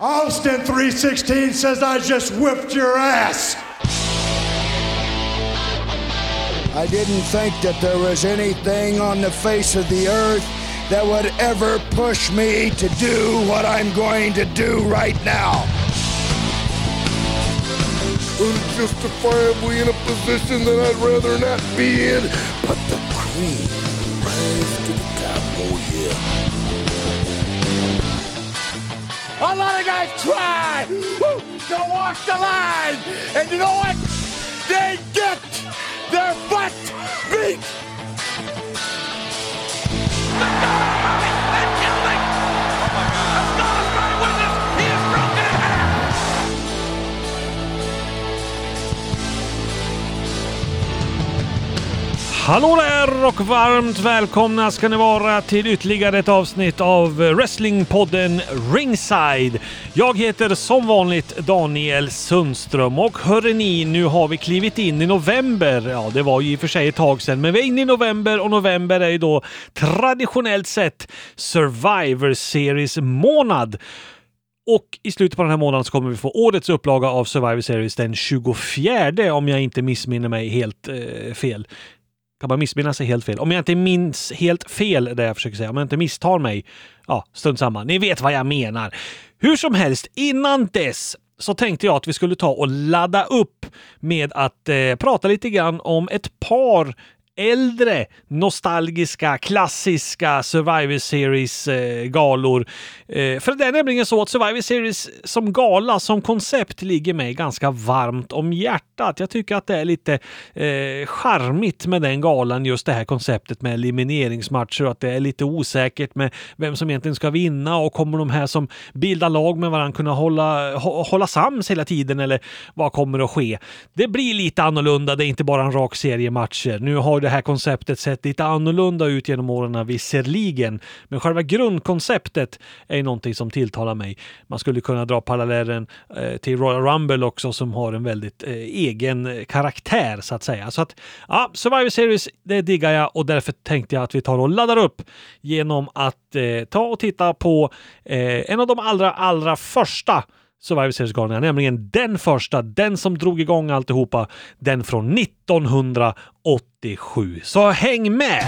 Austin 316 says I just whipped your ass. I didn't think that there was anything on the face of the earth that would ever push me to do what I'm going to do right now. Unjustifiably in a position that I'd rather not be in, but the cream rise to the top. Oh yeah. A lot of guys try to walk the line, and you know what? They get their butt beat. Hallå där och varmt välkomna ska ni vara till ytterligare ett avsnitt av Wrestlingpodden Ringside. Jag heter som vanligt Daniel Sundström och hörre ni, nu har vi klivit in i november. Ja, det var ju i och för sig ett tag sedan, men vi är inne i november och november är ju då traditionellt sett Survivor Series månad. Och i slutet på den här månaden så kommer vi få årets upplaga av Survivor Series den 24 om jag inte missminner mig helt eh, fel kan man missminna sig helt fel. Om jag inte minns helt fel, det jag försöker säga, om jag inte misstar mig, ja, stund samma. Ni vet vad jag menar. Hur som helst, innan dess så tänkte jag att vi skulle ta och ladda upp med att eh, prata lite grann om ett par äldre, nostalgiska, klassiska Survivor Series-galor. Eh, eh, för det är nämligen så att Survivor Series som gala, som koncept, ligger mig ganska varmt om hjärtat. Jag tycker att det är lite eh, charmigt med den galan, just det här konceptet med elimineringsmatcher och att det är lite osäkert med vem som egentligen ska vinna och kommer de här som bildar lag med varandra kunna hålla, hålla sams hela tiden eller vad kommer att ske? Det blir lite annorlunda. Det är inte bara en rak serie matcher. Nu har det det här konceptet sett lite annorlunda ut genom åren visserligen. Men själva grundkonceptet är någonting som tilltalar mig. Man skulle kunna dra parallellen eh, till Royal Rumble också som har en väldigt eh, egen eh, karaktär så att säga. Så att ja, Survivor Series, det diggar jag och därför tänkte jag att vi tar och laddar upp genom att eh, ta och titta på eh, en av de allra, allra första Survivor Series-galningar, nämligen den första, den som drog igång alltihopa, den från 1987. Så häng med!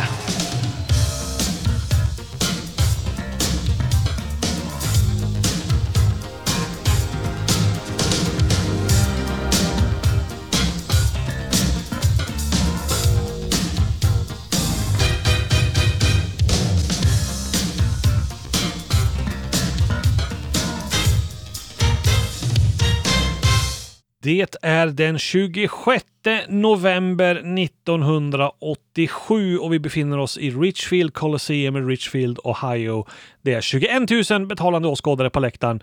Det är den 26 november 1987 och vi befinner oss i Richfield Colosseum i Richfield, Ohio. Det är 21 000 betalande åskådare på läktaren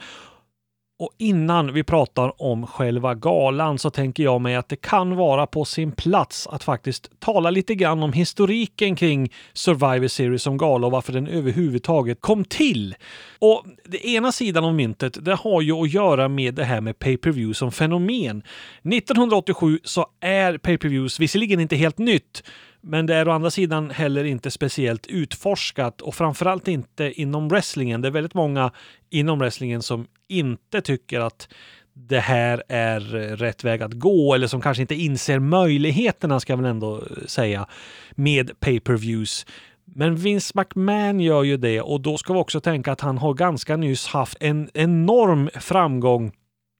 och innan vi pratar om själva galan så tänker jag mig att det kan vara på sin plats att faktiskt tala lite grann om historiken kring Survivor Series som gala och varför den överhuvudtaget kom till. Och det ena sidan av myntet, det har ju att göra med det här med pay-per-view som fenomen. 1987 så är pay-per-views visserligen inte helt nytt, men det är å andra sidan heller inte speciellt utforskat och framförallt inte inom wrestlingen. Det är väldigt många inom wrestlingen som inte tycker att det här är rätt väg att gå eller som kanske inte inser möjligheterna ska jag väl ändå säga med pay-per-views. Men Vince McMahon gör ju det och då ska vi också tänka att han har ganska nyss haft en enorm framgång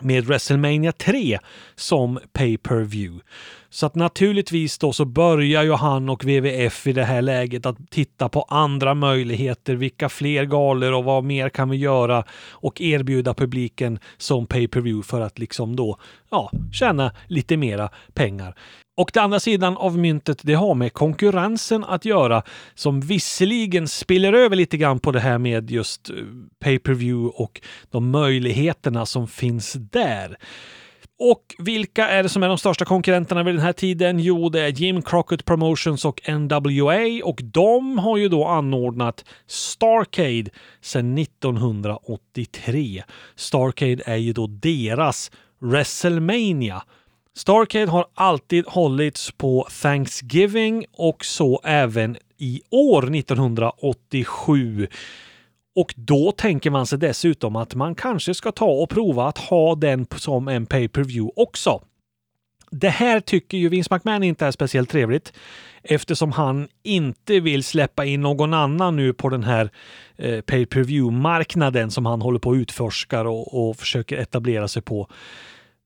med WrestleMania 3 som pay-per-view. Så att naturligtvis då så börjar ju han och WWF i det här läget att titta på andra möjligheter. Vilka fler galor och vad mer kan vi göra och erbjuda publiken som pay-per-view för att liksom då ja, tjäna lite mera pengar. Och den andra sidan av myntet, det har med konkurrensen att göra som visserligen spiller över lite grann på det här med just eh, pay-per-view och de möjligheterna som finns där. Och vilka är det som är de största konkurrenterna vid den här tiden? Jo, det är Jim Crockett Promotions och NWA och de har ju då anordnat Starcade sedan 1983. Starcade är ju då deras WrestleMania. Starcade har alltid hållits på Thanksgiving och så även i år 1987. Och då tänker man sig dessutom att man kanske ska ta och prova att ha den som en pay-per-view också. Det här tycker ju Vince McMahon inte är speciellt trevligt eftersom han inte vill släppa in någon annan nu på den här eh, pay-per-view-marknaden som han håller på att utforskar och, och försöker etablera sig på.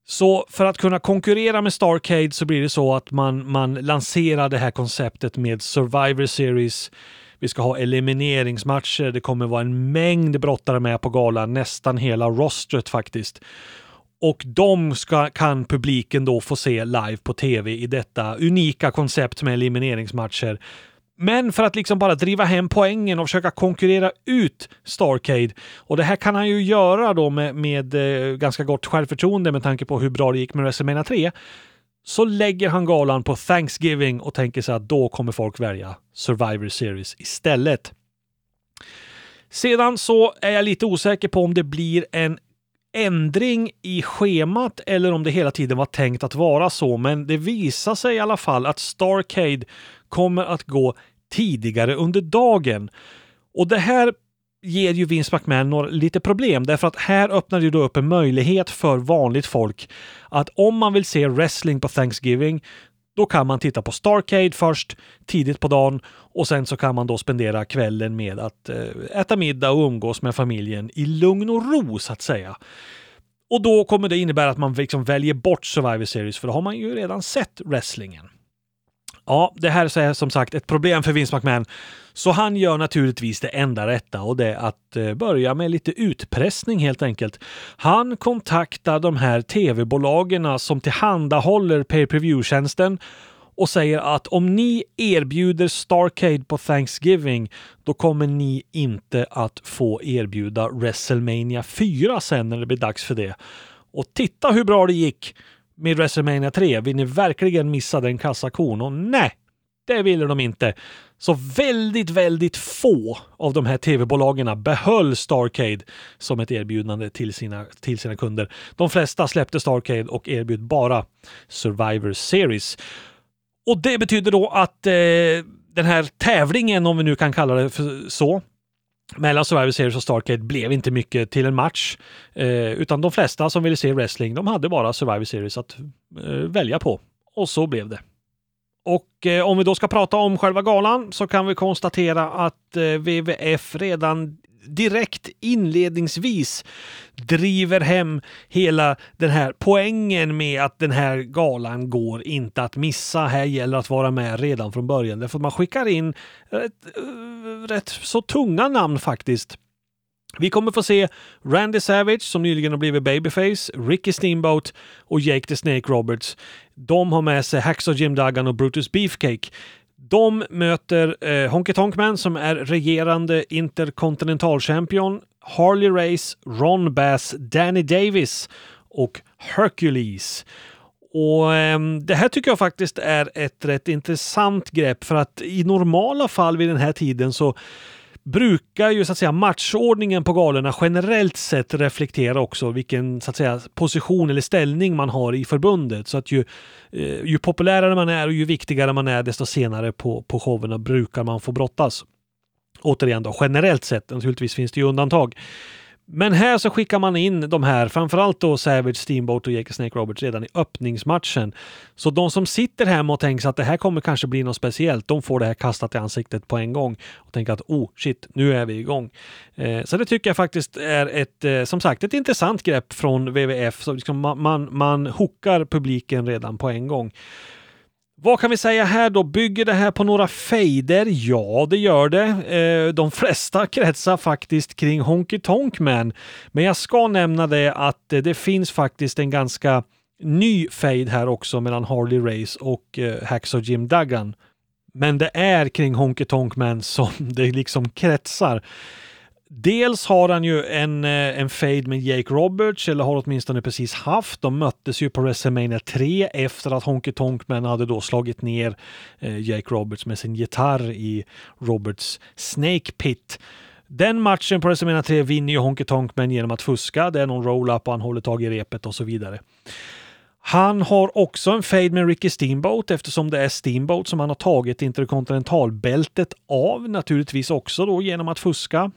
Så för att kunna konkurrera med Starcade så blir det så att man, man lanserar det här konceptet med Survivor Series. Vi ska ha elimineringsmatcher. Det kommer vara en mängd brottare med på galan, nästan hela rostret faktiskt. Och de ska, kan publiken då få se live på tv i detta unika koncept med elimineringsmatcher. Men för att liksom bara driva hem poängen och försöka konkurrera ut Starcade. Och det här kan han ju göra då med, med eh, ganska gott självförtroende med tanke på hur bra det gick med WrestleMania 3. Så lägger han galan på Thanksgiving och tänker sig att då kommer folk välja Survivor Series istället. Sedan så är jag lite osäker på om det blir en ändring i schemat eller om det hela tiden var tänkt att vara så. Men det visar sig i alla fall att Starcade kommer att gå tidigare under dagen. Och det här ger ju Vince McMahon några, lite problem därför att här öppnar det då upp en möjlighet för vanligt folk att om man vill se wrestling på Thanksgiving då kan man titta på Starcade först tidigt på dagen och sen så kan man då spendera kvällen med att eh, äta middag och umgås med familjen i lugn och ro så att säga. Och då kommer det innebära att man liksom väljer bort Survivor Series för då har man ju redan sett wrestlingen. Ja, det här är som sagt ett problem för Vince McMahon. Så han gör naturligtvis det enda rätta och det är att eh, börja med lite utpressning helt enkelt. Han kontaktar de här tv-bolagen som tillhandahåller pay per view-tjänsten och säger att om ni erbjuder Starcade på Thanksgiving, då kommer ni inte att få erbjuda WrestleMania 4 sen när det blir dags för det. Och titta hur bra det gick! Med WrestleMania 3. Vill ni verkligen missa den kassakon? Och nej, det ville de inte. Så väldigt, väldigt få av de här tv-bolagen behöll Starcade som ett erbjudande till sina, till sina kunder. De flesta släppte Starcade och erbjöd bara Survivor Series. Och det betyder då att eh, den här tävlingen, om vi nu kan kalla det för så, mellan Survivor Series och Starcade blev inte mycket till en match. Eh, utan de flesta som ville se wrestling, de hade bara Survivor Series att eh, välja på. Och så blev det. Och eh, om vi då ska prata om själva galan så kan vi konstatera att eh, WWF redan direkt inledningsvis driver hem hela den här poängen med att den här galan går inte att missa. Här gäller att vara med redan från början. Därför man skickar in rätt, eh, rätt så tunga namn faktiskt. Vi kommer få se Randy Savage som nyligen har blivit babyface, Ricky Steamboat och Jake the Snake Roberts. De har med sig Hacksaw Jim Duggan och Brutus Beefcake. De möter eh, Honky Tonk Man som är regerande interkontinentalchampion, Harley Race, Ron Bass, Danny Davis och Hercules. Och eh, Det här tycker jag faktiskt är ett rätt intressant grepp för att i normala fall vid den här tiden så brukar ju så att säga matchordningen på galorna generellt sett reflektera också vilken så att säga position eller ställning man har i förbundet. Så att ju, eh, ju populärare man är och ju viktigare man är desto senare på, på showerna brukar man få brottas. Återigen då, generellt sett, naturligtvis finns det ju undantag. Men här så skickar man in de här, framförallt då Savage, Steamboat och Jake Snake Roberts redan i öppningsmatchen. Så de som sitter hemma och tänker att det här kommer kanske bli något speciellt, de får det här kastat i ansiktet på en gång och tänker att oh shit, nu är vi igång. Eh, så det tycker jag faktiskt är ett, eh, som sagt, ett intressant grepp från WWF. Så liksom man, man, man hookar publiken redan på en gång. Vad kan vi säga här då? Bygger det här på några fejder? Ja, det gör det. Eh, de flesta kretsar faktiskt kring Honky Tonk Man. Men jag ska nämna det att eh, det finns faktiskt en ganska ny fade här också mellan Harley Race och eh, Hacksaw Jim Duggan. Men det är kring Honky Tonk Man som det liksom kretsar. Dels har han ju en, eh, en fade med Jake Roberts, eller har åtminstone precis haft. De möttes ju på WrestleMania 3 efter att Honky Tonkman hade då slagit ner eh, Jake Roberts med sin gitarr i Roberts Snake Pit. Den matchen på WrestleMania 3 vinner ju Honky Tonkman genom att fuska. Det är någon roll-up och han håller tag i repet och så vidare. Han har också en fade med Ricky Steamboat eftersom det är Steamboat som han har tagit interkontinentalbältet av naturligtvis också då genom att fuska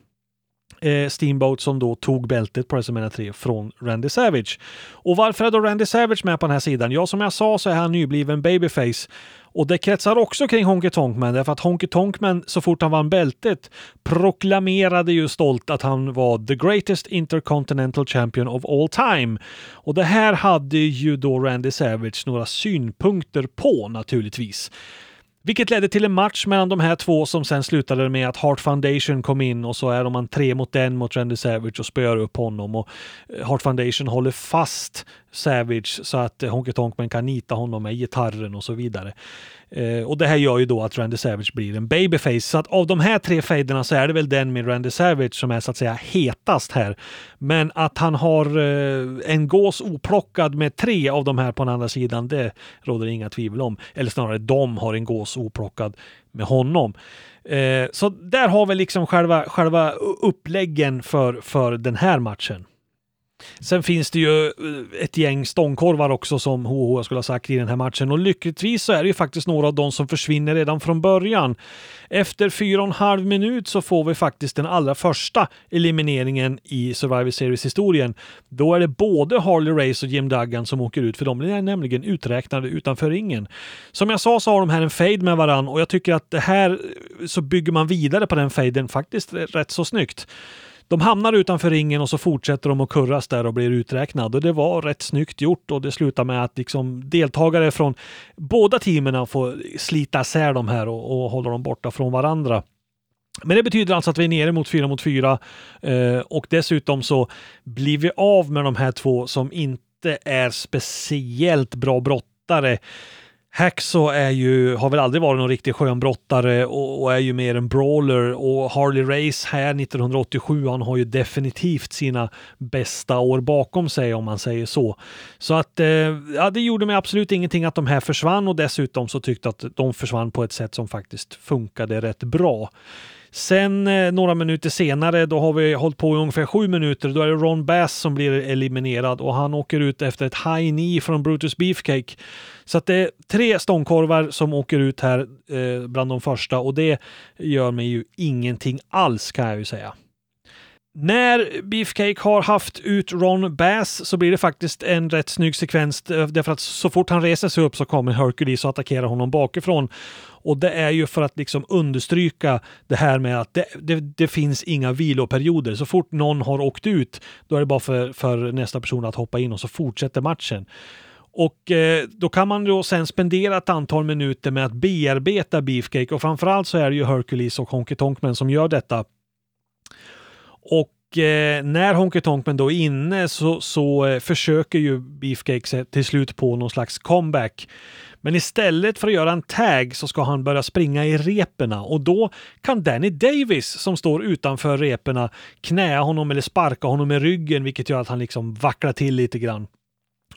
eh, Steamboat som då tog bältet på WrestleMania 3 från Randy Savage. Och varför är då Randy Savage med på den här sidan? Ja, som jag sa så är han nybliven babyface. Och det kretsar också kring Honky Tonkman därför att Honky Tonkman så fort han vann bältet proklamerade ju stolt att han var the greatest intercontinental champion of all time. Och det här hade ju då Randy Savage några synpunkter på naturligtvis. Vilket ledde till en match mellan de här två som sen slutade med att Heart Foundation kom in och så är de tre mot en mot Randy Savage och spöar upp honom. Och eh, Heart Foundation håller fast Savage så att eh, Honky Tonkman kan nita honom med gitarren och så vidare. Eh, och det här gör ju då att Randy Savage blir en babyface. Så att av de här tre fejderna så är det väl den med Randy Savage som är så att säga hetast här. Men att han har eh, en gås oplockad med tre av de här på den andra sidan, det råder inga tvivel om. Eller snarare, de har en gås oplockad med honom. Eh, så där har vi liksom själva, själva uppläggen för, för den här matchen. Sen finns det ju eh, ett gäng stångkorvar också som HH skulle ha sagt i den här matchen och lyckligtvis så är det ju faktiskt några av dem som försvinner redan från början. Efter fyra och en halv minut så får vi faktiskt den allra första elimineringen i Survivor Series-historien. Då är det både Harley Race och Jim Duggan som åker ut för de är nämligen uträknade utanför ringen. Som jag sa så har de här en fade med varann och jag tycker att det här eh, så bygger man vidare på den faden faktiskt rätt så snyggt. De hamnar utanför ringen och så fortsätter de att kurras där och blir uträknade. Och det var rätt snyggt gjort och det slutar med att liksom deltagare från båda teamen får slita isär de här och, och hålla dem borta från varandra. Men det betyder alltså att vi är nere mot 4 mot 4 eh, och dessutom så blir vi av med de här två som inte är speciellt bra brottare. Hacksaw är ju, har väl aldrig varit någon riktig skönbrottare och, och, är ju mer en brawler och Harley Race här 1987, han har ju definitivt sina bästa år bakom sig om man säger så. Så att eh, ja, det gjorde mig absolut ingenting att de här försvann och dessutom så tyckte jag att de försvann på ett sätt som faktiskt funkade rätt bra. Sen eh, några minuter senare, då har vi hållit på i ungefär sju minuter, då är det Ron Bass som blir eliminerad och han åker ut efter ett high knee från Brutus Beefcake. Så att det är tre stångkorvar som åker ut här eh, bland de första och det gör mig ju ingenting alls kan jag ju säga. När Beefcake har haft ut Ron Bass så blir det faktiskt en rätt snygg sekvens eh, därför att så fort han reser sig upp så kommer Hercules och attackerar honom bakifrån. Och det är ju för att liksom understryka det här med att det, det, det, finns inga viloperioder. Så fort någon har åkt ut, då är det bara för, för nästa person att hoppa in och så fortsätter matchen. Och eh, då kan man då sen spendera ett antal minuter med att bearbeta Beefcake och framförallt så är det ju Hercules och Honky Tonkman som gör detta. Och eh, när Honky Tonkman då är inne så, så eh, försöker ju Beefcake till slut på någon slags comeback. Men istället för att göra en tag så ska han börja springa i reperna och då kan Danny Davis som står utanför reperna knäa honom eller sparka honom i ryggen vilket gör att han liksom vacklar till lite grann.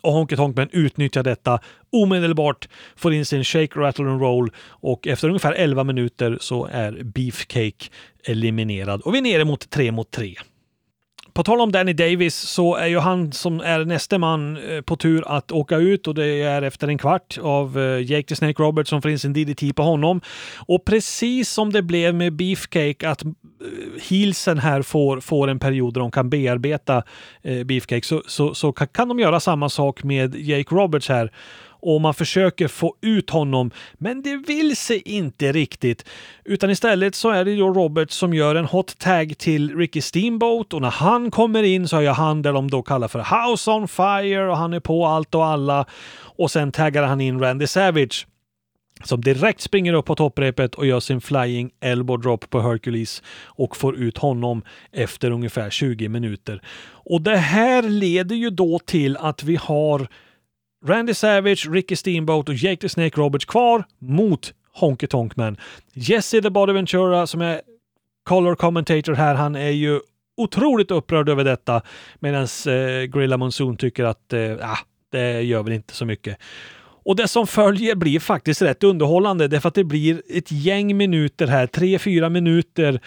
Och Honky Tonkman utnyttjar detta omedelbart, får in sin shake, rattle and roll och efter ungefär 11 minuter så är Beefcake eliminerad och vi är nere mot 3 mot 3. På tal om Danny Davis så är ju han som är nästa man eh, på tur att åka ut och det är efter en kvart av eh, Jake the Snake Roberts som får in sin DDT på honom. Och precis som det blev med Beefcake att eh, heelsen här får, får en period där de kan bearbeta Beefcake så, så, så kan de göra samma sak med Jake Roberts här och man försöker få ut honom, men det vill sig inte riktigt. Utan istället så är det då Robert som gör en hot tag till Ricky Steamboat och när han kommer in så är han där de då kallar för House on Fire och han är på allt och alla och sen taggar han in Randy Savage som direkt springer upp på topprepet och gör sin flying elbow drop på Hercules och får ut honom efter ungefär 20 minuter. Och det här leder ju då till att vi har Randy Savage, Ricky Steamboat och Jake the Snake Roberts kvar mot Honky Tonk Man. Jesse the Body Ventura som är color commentator här, han är ju otroligt upprörd över detta medan eh, Grilla Monsoon tycker att eh, ah, det gör väl inte så mycket. Och det som följer blir faktiskt rätt underhållande därför att det blir ett gäng minuter här, tre, fyra minuter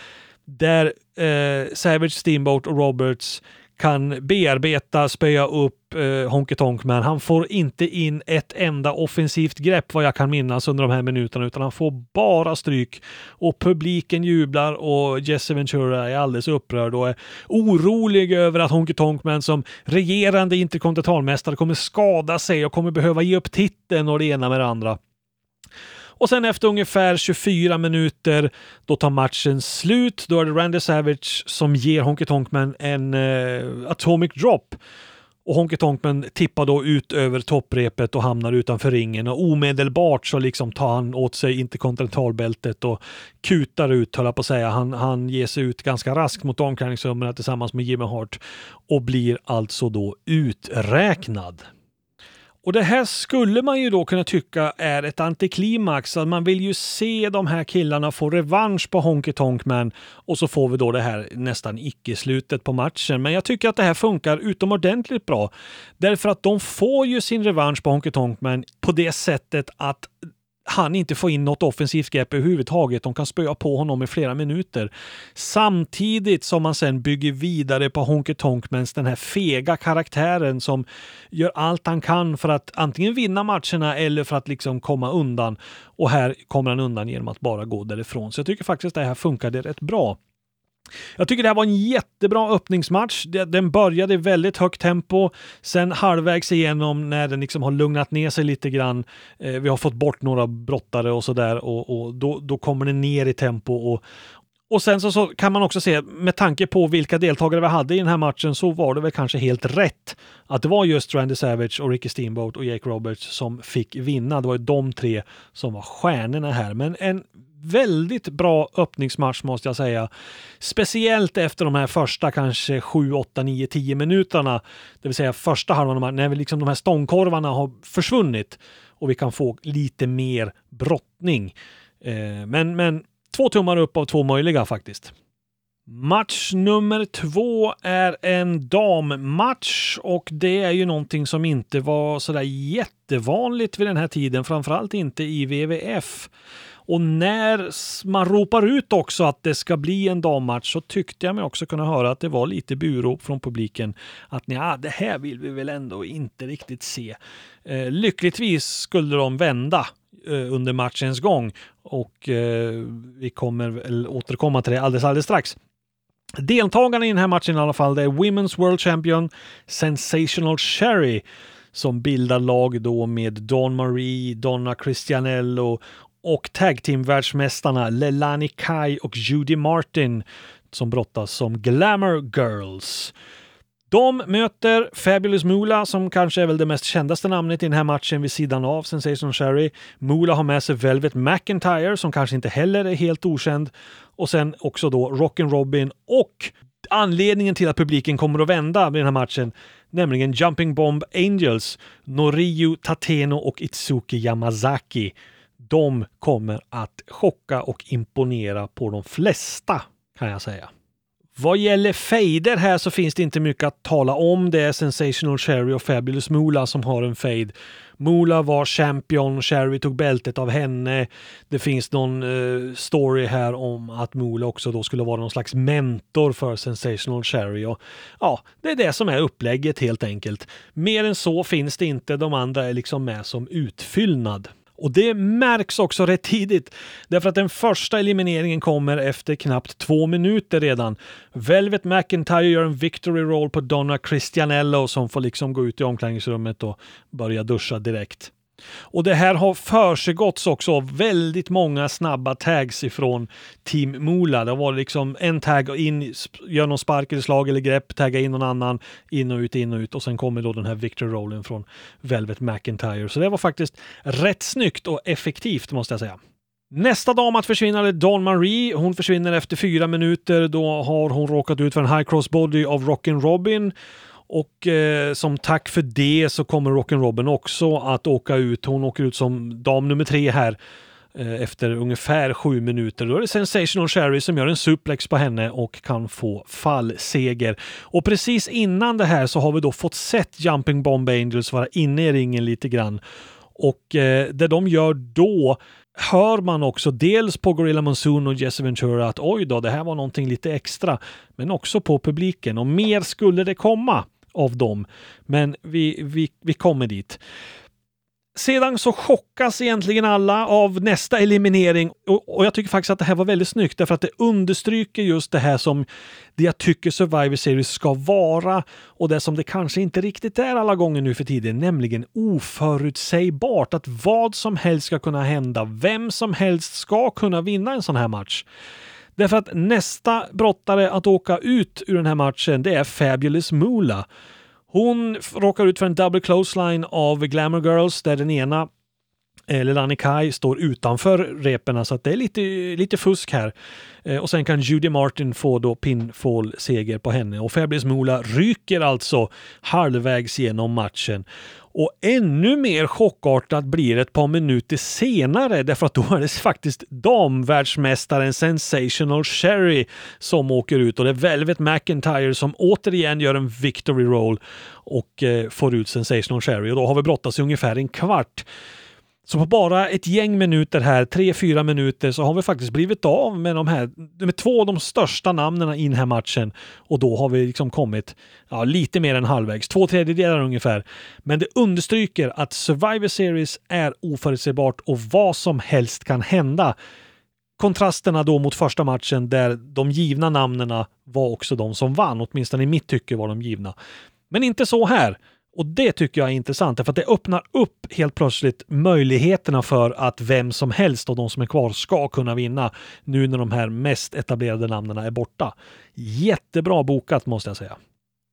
där eh, Savage, Steamboat och Roberts kan bearbeta, spöa upp eh, Honky Tonk Man. Han får inte in ett enda offensivt grepp vad jag kan minnas under de här minuterna utan han får bara stryk. Och publiken jublar och Jesse Ventura är alldeles upprörd och är orolig över att Honky Tonk Man som regerande interkontinentalmästare kommer skada sig och kommer behöva ge upp titeln och det ena med det andra. Och sen efter ungefär 24 minuter, då tar matchen slut. Då är det Randy Savage som ger Honky Tonkman en eh, atomic drop. Och Honky Tonkman tippar då ut över topprepet och hamnar utanför ringen och omedelbart så liksom tar han åt sig interkontinentalbältet och kutar ut, höll jag på att säga. Han, han ger sig ut ganska raskt mot omklädningsrummen tillsammans med Jimmy Hart och blir alltså då uträknad. Och det här skulle man ju då kunna tycka är ett antiklimax. Att man vill ju se de här killarna få revansch på Honky Tonk Man och så får vi då det här nästan icke-slutet på matchen. Men jag tycker att det här funkar utomordentligt bra. Därför att de får ju sin revansch på Honky Tonk Man på det sättet att han inte får in något offensivt grepp överhuvudtaget. De kan spöa på honom i flera minuter. Samtidigt som man sen bygger vidare på Honky Tonkmans den här fega karaktären som gör allt han kan för att antingen vinna matcherna eller för att liksom komma undan. Och här kommer han undan genom att bara gå därifrån. Så jag tycker faktiskt det här funkade rätt bra. Jag tycker det här var en jättebra öppningsmatch. Den började i väldigt högt tempo. Sen halvvägs igenom när den liksom har lugnat ner sig lite grann. Eh, vi har fått bort några brottare och sådär och, och då, då kommer den ner i tempo och, och sen så, så, kan man också se, med tanke på vilka deltagare vi hade i den här matchen, så var det väl kanske helt rätt att det var just Randy Savage och Ricky Steamboat och Jake Roberts som fick vinna. Det var ju de tre som var stjärnorna här. Men en väldigt bra öppningsmatch måste jag säga. Speciellt efter de här första kanske 7, 8, 9, 10 minuterna. Det vill säga första halvan när liksom de här stångkorvarna har försvunnit och vi kan få lite mer brottning. Eh, men, men två tummar upp av två möjliga faktiskt. Match nummer två är en dammatch och det är ju någonting som inte var sådär jättevanligt vid den här tiden, framförallt inte i WWF. Och när man ropar ut också att det ska bli en dammatch så tyckte jag mig också kunna höra att det var lite burop från publiken. Att ja, det här vill vi väl ändå inte riktigt se. Eh, lyckligtvis skulle de vända Eh, under matchens gång och eh, vi kommer väl återkomma till det alldeles, alldeles strax. Deltagarna i den här matchen i alla fall, det är Women's World Champion Sensational Sherry som bildar lag då med Dawn Marie, Donna Cristianello och tag team-världsmästarna Lelani Kai och Judy Martin som brottas som Glamour Girls. De möter Fabulous Moolah som kanske är väl det mest kändaste namnet i den här matchen vid sidan av Sensation Sherry. Moolah har med sig Velvet McIntyre som kanske inte heller är helt okänd. Och sen också då Rockin' Robin och anledningen till att publiken kommer att vända i den här matchen, nämligen Jumping Bomb Angels, Noriyu Tateno och Itsuki Yamazaki de kommer att chocka och imponera på de flesta kan jag säga. Vad gäller fejder här så finns det inte mycket att tala om. Det är Sensational Sherry och Fabulous Moolah som har en fade. Moolah var champion, Sherry tog bältet av henne. Det finns någon uh, story här om att Moolah också då skulle vara någon slags mentor för Sensational Sherry. Och, ja, det är det som är upplägget helt enkelt. Mer än så finns det inte. De andra är liksom med som utfyllnad. Och det märks också rätt tidigt, därför att den första elimineringen kommer efter knappt två minuter redan. Velvet McIntyre gör en victory roll på Donna Christianello som får liksom gå ut i omklädningsrummet och börja duscha direkt. Och det här har försiggåtts också väldigt många snabba tags ifrån Team Mola. Det var liksom en tag in, gör någon spark eller slag eller grepp, tagga in någon annan, in och ut, in och ut och sen kommer då den här Victor Rollen från Velvet McIntyre. Så det var faktiskt rätt snyggt och effektivt måste jag säga. Nästa dam att försvinna är Dawn Marie. Hon försvinner efter fyra minuter. Då har hon råkat ut för en high cross body av Rockin' Robin. Och eh, som tack för det så kommer Rock'n'Robin också att åka ut. Hon åker ut som dam nummer tre här eh, efter ungefär sju minuter. Då är det Sensational Sherry som gör en suplex på henne och kan få fallseger. Och precis innan det här så har vi då fått sett Jumping Bomb Angels vara inne i ringen lite grann. Och eh, det de gör då hör man också dels på Gorilla Monsoon och Jesse Ventura att oj då, det här var någonting lite extra. Men också på publiken och mer skulle det komma av dem. Men vi, vi, vi kommer dit. Sedan så chockas egentligen alla av nästa eliminering och, och, jag tycker faktiskt att det här var väldigt snyggt därför att det understryker just det här som det jag tycker Survivor Series ska vara och det som det kanske inte riktigt är alla gånger nu för tiden, nämligen oförutsägbart. Att vad som helst ska kunna hända, vem som helst ska kunna vinna en sån här match. Därför att nästa brottare att åka ut ur den här matchen, det är Fabulous Moolah. Hon råkar ut för en double clothesline av Glamour Girls där den ena eh, eller Lani Kai står utanför repen så att det är lite, lite fusk här. Eh, och sen kan Judy Martin få då pinfall-seger på henne och Fabulous Moolah ryker alltså halvvägs genom matchen. Och ännu mer chockartat blir det ett par minuter senare därför att då är det faktiskt damvärldsmästaren Sensational Sherry som åker ut och det är Velvet McIntyre som återigen gör en victory roll och eh, får ut Sensational Sherry och då har vi brottats i ungefär en kvart. Så på bara ett gäng minuter här, tre, fyra minuter, så har vi faktiskt blivit av med de här, med två av de största namnen i den här matchen. Och då har vi liksom kommit ja, lite mer än halvvägs, två tredjedelar ungefär. Men det understryker att Survivor Series är oförutsägbart och vad som helst kan hända. Kontrasterna då mot första matchen där de givna namnen var också de som vann, åtminstone i mitt tycke var de givna. Men inte så här. Och det tycker jag är intressant, för att det öppnar upp helt plötsligt möjligheterna för att vem som helst av de som är kvar ska kunna vinna nu när de här mest etablerade namnen är borta. Jättebra bokat måste jag säga.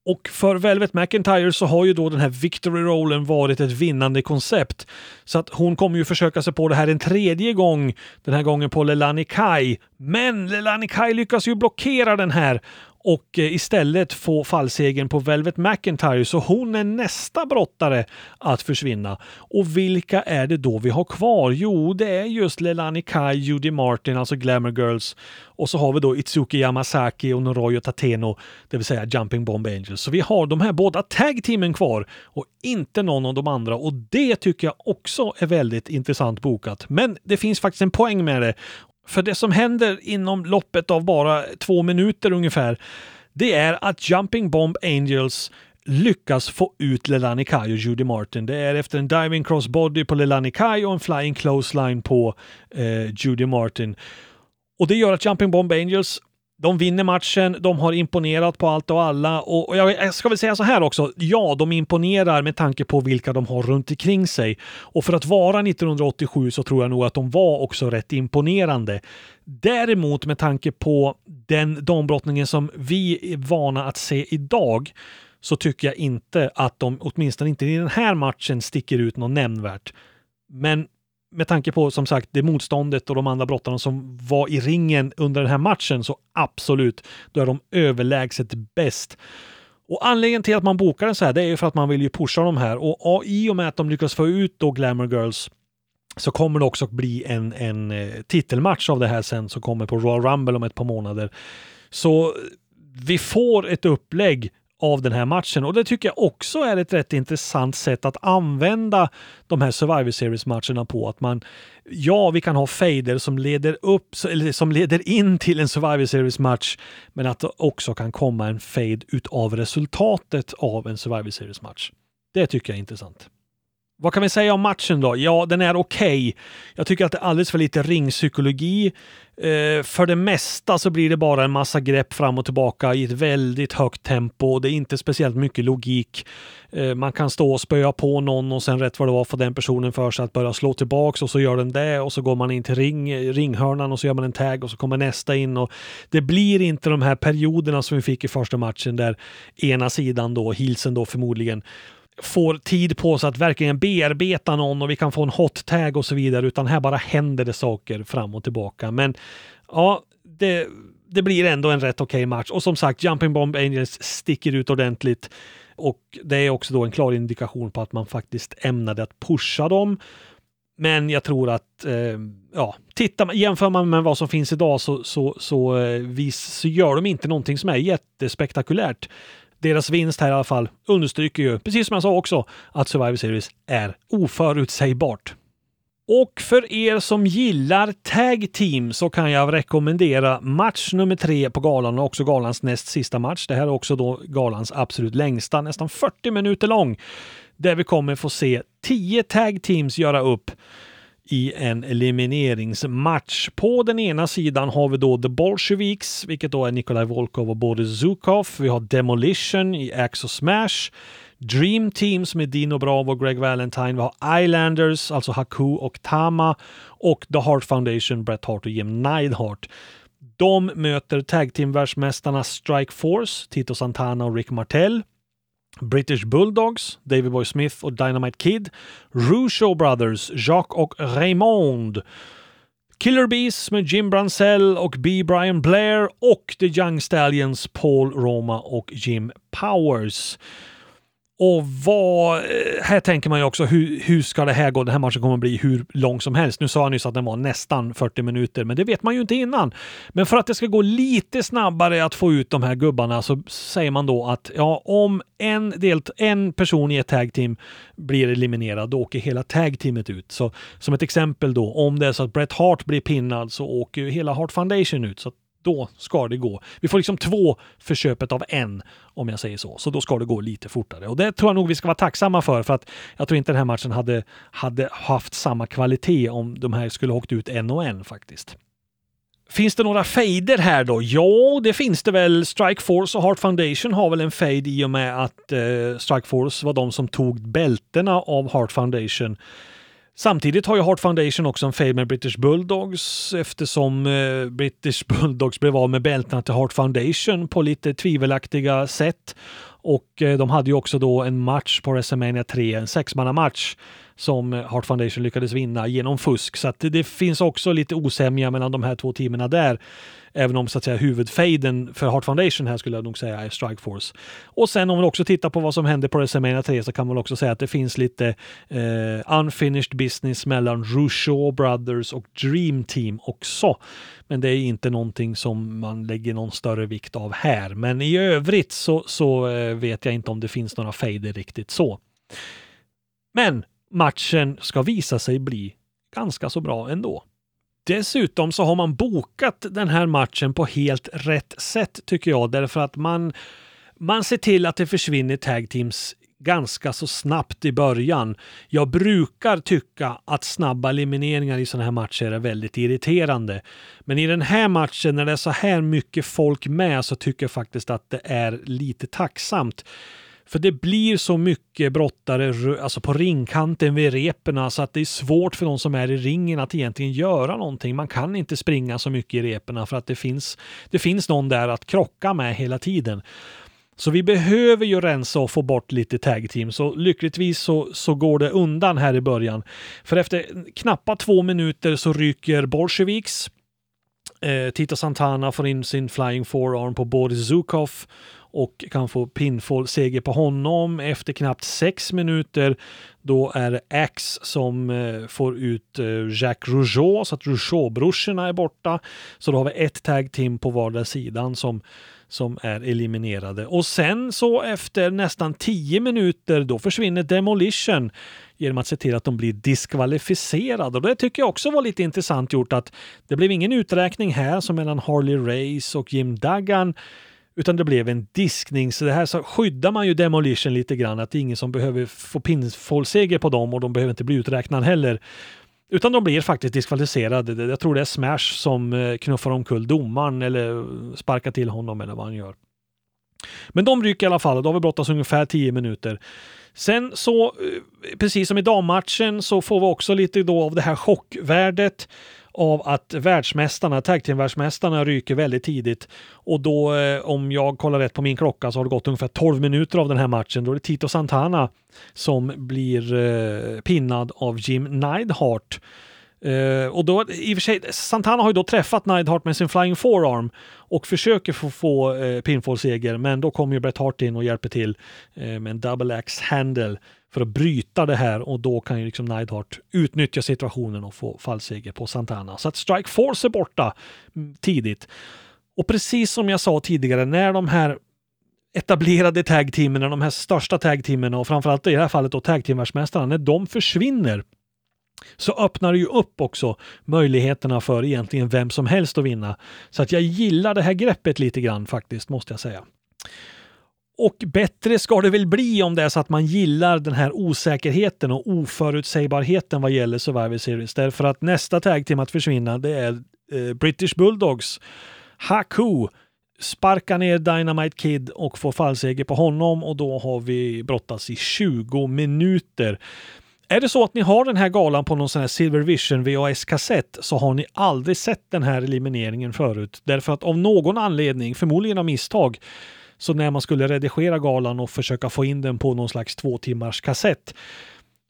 Och för Velvet McIntyre så har ju då den här victory rollen varit ett vinnande koncept. Så att hon kommer ju försöka sig på det här en tredje gång, den här gången på Lelani Kai. Men Lelani Kai lyckas ju blockera den här och eh, istället få fallsegern på Velvet McIntyre så hon är nästa brottare att försvinna. Och vilka är det då vi har kvar? Jo, det är just Lelani Kai, Judy Martin, alltså Glamour Girls och så har vi då Itsuki Yamasaki och Noroyo Tateno, det vill säga Jumping Bomb Angels. Så vi har de här båda tag-teamen kvar och inte någon av de andra och det tycker jag också är väldigt intressant bokat. Men det finns faktiskt en poäng med det för det som händer inom loppet av bara två minuter ungefär, det är att Jumping Bomb Angels lyckas få ut Lelani Kai och Judy Martin. Det är efter en diving crossbody på Lelani Kai och en flying clothesline på eh, Judy Martin. Och det gör att Jumping Bomb Angels de vinner matchen, de har imponerat på allt och alla och, och jag, ska väl säga så här också. Ja, de imponerar med tanke på vilka de har runt omkring sig. Och för att vara 1987 så tror jag nog att de var också rätt imponerande. Däremot med tanke på den dambrottningen som vi är vana att se idag så tycker jag inte att de, åtminstone inte i den här matchen, sticker ut något nämnvärt. Men med tanke på som sagt det motståndet och de andra brottarna som var i ringen under den här matchen så absolut, då är de överlägset bäst. Och anledningen till att man bokar den så här, det är ju för att man vill ju pusha de här och i och med att de lyckas få ut då Glamour Girls så kommer det också bli en, en eh, titelmatch av det här sen som kommer på Royal Rumble om ett par månader. Så vi får ett upplägg av den här matchen. Och det tycker jag också är ett rätt intressant sätt att använda de här Survivor Series-matcherna på. Att man, ja, vi kan ha fader som leder upp, som leder in till en Survivor Series-match, men att det också kan komma en fade utav resultatet av en Survivor Series-match. Det tycker jag är intressant. Vad kan vi säga om matchen då? Ja, den är okej. Okay. Jag tycker att det är alldeles för lite ringpsykologi. Eh, för det mesta så blir det bara en massa grepp fram och tillbaka i ett väldigt högt tempo. Det är inte speciellt mycket logik. Eh, man kan stå och spöa på någon och sen rätt vad det var får den personen för sig att börja slå tillbaks och så gör den det och så går man in till ring, ringhörnan och så gör man en tag och så kommer nästa in och det blir inte de här perioderna som vi fick i första matchen där ena sidan då, Hilsen då förmodligen får tid på sig att verkligen bearbeta någon och vi kan få en hot tag och så vidare, utan här bara händer det saker fram och tillbaka. Men ja, det, det blir ändå en rätt okej okay match. Och som sagt, Jumping Bomb Angels sticker ut ordentligt. Och det är också då en klar indikation på att man faktiskt ämnade att pusha dem. Men jag tror att, eh, ja, tittar jämför man med vad som finns idag så, så, så, eh, vis, så gör de inte någonting som är jättespektakulärt deras vinst här i alla fall understryker ju, precis som jag sa också, att Survivor Series är oförutsägbart. Och för er som gillar tag team så kan jag rekommendera match nummer tre på galan och också galans näst sista match. Det här är också då galans absolut längsta, nästan 40 minuter lång, där vi kommer få se 10 tag teams göra upp i en elimineringsmatch. På den ena sidan har vi då The Bolsheviks, vilket då är Nikolaj Volkov och Boris Zukov. Vi har Demolition i Axe Smash. Dream Teams med Dino Bravo och Greg Valentine. Vi har Islanders, alltså Haku och Tama. Och The Heart Foundation, Bret Hart och Jim Neidhart. De möter tag team-världsmästarna Strike Force, Tito Santana och Rick Martell. British Bulldogs, David Boy Smith och Dynamite Kid. Rougeau Brothers, Jacques och Raymond. Killer Bees med Jim Bransell och B. Brian Blair och The Young Stallions Paul Roma och Jim Powers. Och vad, eh, här tänker man ju också hur, hur ska det här gå? Den här matchen kommer att bli hur lång som helst. Nu sa jag nyss att den var nästan 40 minuter, men det vet man ju inte innan. Men för att det ska gå lite snabbare att få ut de här gubbarna så säger man då att ja, om en, del, en person i ett tag team blir eliminerad, då åker hela tag teamet ut. Så som ett exempel då, om det är så att Bret Hart blir pinnad så åker ju hela Hart Foundation ut. Så då ska det gå. Vi får liksom två för köpet av en, om jag säger så. Så då ska det gå lite fortare. Och det tror jag nog vi ska vara tacksamma för, för att jag tror inte den här matchen hade, hade haft samma kvalitet om de här skulle ha åkt ut en och en faktiskt. Finns det några fejder här då? Ja, det finns det väl. Strike Force och Heart Foundation har väl en fejd i och med att eh, Strike Force var de som tog bältena av Heart Foundation Samtidigt har ju Heart Foundation också en fade med British Bulldogs eftersom eh, British Bulldogs blev av med bältena till Heart Foundation på lite tvivelaktiga sätt. Och eh, de hade ju också då en match på WrestleMania 3, en sexmannamatch som eh, Heart Foundation lyckades vinna genom fusk. Så att det, det finns också lite osämja mellan de här två teamen där. Även om så att säga huvudfaden för Heart Foundation här skulle jag nog säga är Strike Force. Och sen om man också tittar på vad som hände på WrestleMania 3 så kan man också säga att det finns lite eh, unfinished business mellan Rougeau Brothers och Dream Team också. Men det är inte någonting som man lägger någon större vikt av här. Men i övrigt så, så eh, vet jag inte om det finns några fader riktigt så. Men matchen ska visa sig bli ganska så bra ändå. Dessutom så har man bokat den här matchen på helt rätt sätt tycker jag, därför att man, man ser till att det försvinner tag teams ganska så snabbt i början. Jag brukar tycka att snabba elimineringar i sådana här matcher är väldigt irriterande. Men i den här matchen när det är så här mycket folk med så tycker jag faktiskt att det är lite tacksamt. För det blir så mycket brottare alltså på ringkanten vid reperna så att det är svårt för de som är i ringen att egentligen göra någonting. Man kan inte springa så mycket i reperna för att det finns, det finns någon där att krocka med hela tiden. Så vi behöver ju rensa och få bort lite tag team. Så lyckligtvis så, så går det undan här i början. För efter knappa två minuter så ryker Bolsjeviks. Eh, Tito Santana får in sin flying forearm på Boris Zukov och kan få pinfall-seger på honom efter knappt sex minuter. Då är det Axe som eh, får ut eh, Jacques Rougeau, så att Rougeau-brorsorna är borta. Så då har vi ett tag team på vardera sidan som som är eliminerade. Och sen så efter nästan 10 minuter då försvinner Demolition genom att se till att de blir diskvalificerade. Och det tycker jag också var lite intressant gjort att det blev ingen uträkning här som mellan Harley Race och Jim Duggan utan det blev en diskning. Så det här så skyddar man ju Demolition lite grann. Att det är ingen som behöver få pinfallseger på dem och de behöver inte bli uträknade heller. Utan de blir faktiskt diskvalificerade. Jag tror det är Smash som eh, knuffar omkull domaren eller sparkar till honom eller vad han gör. Men de ryker i alla fall. och Då har vi brottats ungefär 10 minuter. Sen så, eh, precis som i dammatchen, så får vi också lite då av det här chockvärdet av att världsmästarna, tag team-världsmästarna ryker väldigt tidigt. Och då, eh, om jag kollar rätt på min klocka, så har det gått ungefär 12 minuter av den här matchen. Då är det Tito Santana som blir eh, pinnad av Jim Neidhart. Uh, och då, i och för sig, Santana har ju då träffat Neidhart med sin flying forearm och försöker få, få eh, uh, pinfall-seger, men då kommer ju Bret Hart in och hjälper till uh, med en double axe handle för att bryta det här och då kan ju liksom Neidhart utnyttja situationen och få fallseger på Santana. Så att Strike Force är borta mm, tidigt. Och precis som jag sa tidigare, när de här etablerade tag-teamen, de här största tag-teamen och framförallt i det här fallet då tag team-världsmästarna, när de försvinner så öppnar det ju upp också möjligheterna för egentligen vem som helst att vinna. Så att jag gillar det här greppet lite grann faktiskt, måste jag säga. Och bättre ska det väl bli om det är så att man gillar den här osäkerheten och oförutsägbarheten vad gäller Survivor Series. Därför att nästa tag team att försvinna det är eh, British Bulldogs. Haku sparkar ner Dynamite Kid och får fallseger på honom och då har vi brottats i 20 minuter. Är det så att ni har den här galan på någon sån här Silver Vision VHS-kassett så har ni aldrig sett den här elimineringen förut. Därför att av någon anledning, förmodligen av misstag, så när man skulle redigera galan och försöka få in den på någon slags två timmars kassett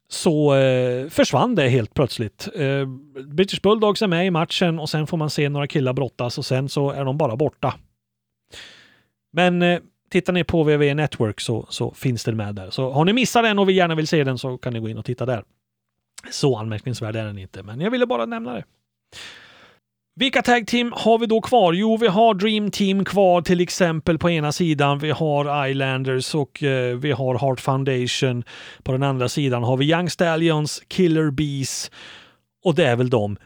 så eh, försvann det helt plötsligt. Eh, British Bulldogs är med i matchen och sen får man se några killar brottas och sen så är de bara borta. Men eh, tittar ni på WWE Network så, så finns den med där. Så har ni missat den och vi gärna vill se den så kan ni gå in och titta där. Så anmärkningsvärd är den inte, men jag ville bara nämna det. Vilka tag team har vi då kvar? Jo, vi har Dream Team kvar till exempel på ena sidan. Vi har Islanders och eh, vi har Heart Foundation. På den andra sidan har vi Young Stallions, Killer Bees och det är väl de.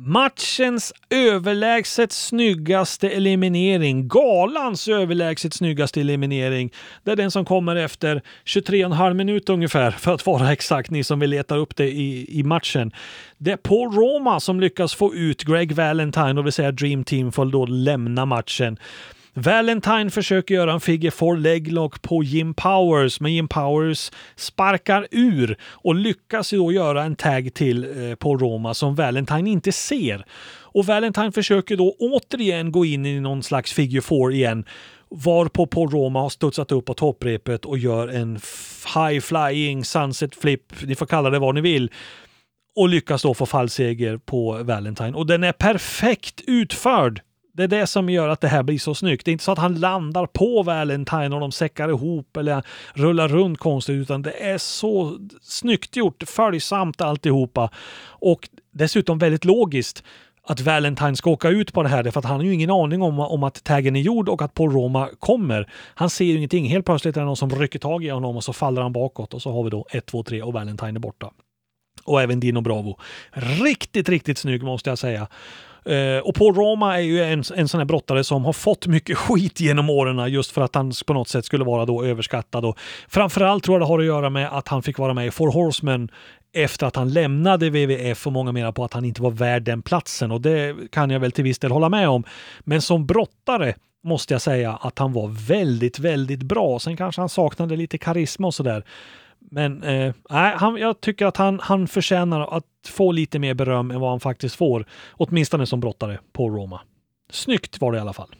Matchens överlägset snyggaste eliminering, galans överlägset snyggaste eliminering, det är den som kommer efter 23,5 minut ungefär, för att vara exakt, ni som vill leta upp det i, i matchen. Det är Paul Roma som lyckas få ut Greg Valentine, och vill säga Dream Team, får då lämna matchen. Valentine försöker göra en figure four leglock på Jim Powers, men Jim Powers sparkar ur och lyckas då göra en tag till eh, på Paul Roma som Valentine inte ser. Och Valentine försöker då återigen gå in i någon slags figure four igen varpå Paul Roma har studsat upp på topprepet och gör en high flying sunset flip, ni får kalla det vad ni vill, och lyckas då få fallseger på Valentine. Och den är perfekt utförd. Det är det som gör att det här blir så snyggt. Det är inte så att han landar på Valentine och de säckar ihop eller rullar runt konstigt, utan det är så snyggt gjort, följsamt alltihopa. Och dessutom väldigt logiskt att Valentine ska åka ut på det här, för att han har ju ingen aning om, om att taggen är gjord och att Paul Roma kommer. Han ser ju ingenting. Helt plötsligt är det någon som rycker tag i honom och så faller han bakåt och så har vi då 1, 2, 3 och Valentine är borta. Och även Dino Bravo. Riktigt, riktigt snygg måste jag säga. Eh, och Paul Roma är ju en, en sån här brottare som har fått mycket skit genom åren just för att han på något sätt skulle vara då överskattad. Och framförallt tror jag det har att göra med att han fick vara med i Four Horsemen efter att han lämnade WWF och många menar på att han inte var värd den platsen och det kan jag väl till viss del hålla med om. Men som brottare måste jag säga att han var väldigt, väldigt bra. Sen kanske han saknade lite karisma och sådär. Men eh, han, jag tycker att han, han förtjänar att få lite mer beröm än vad han faktiskt får. Åtminstone som brottare på Roma. Snyggt var det i alla fall.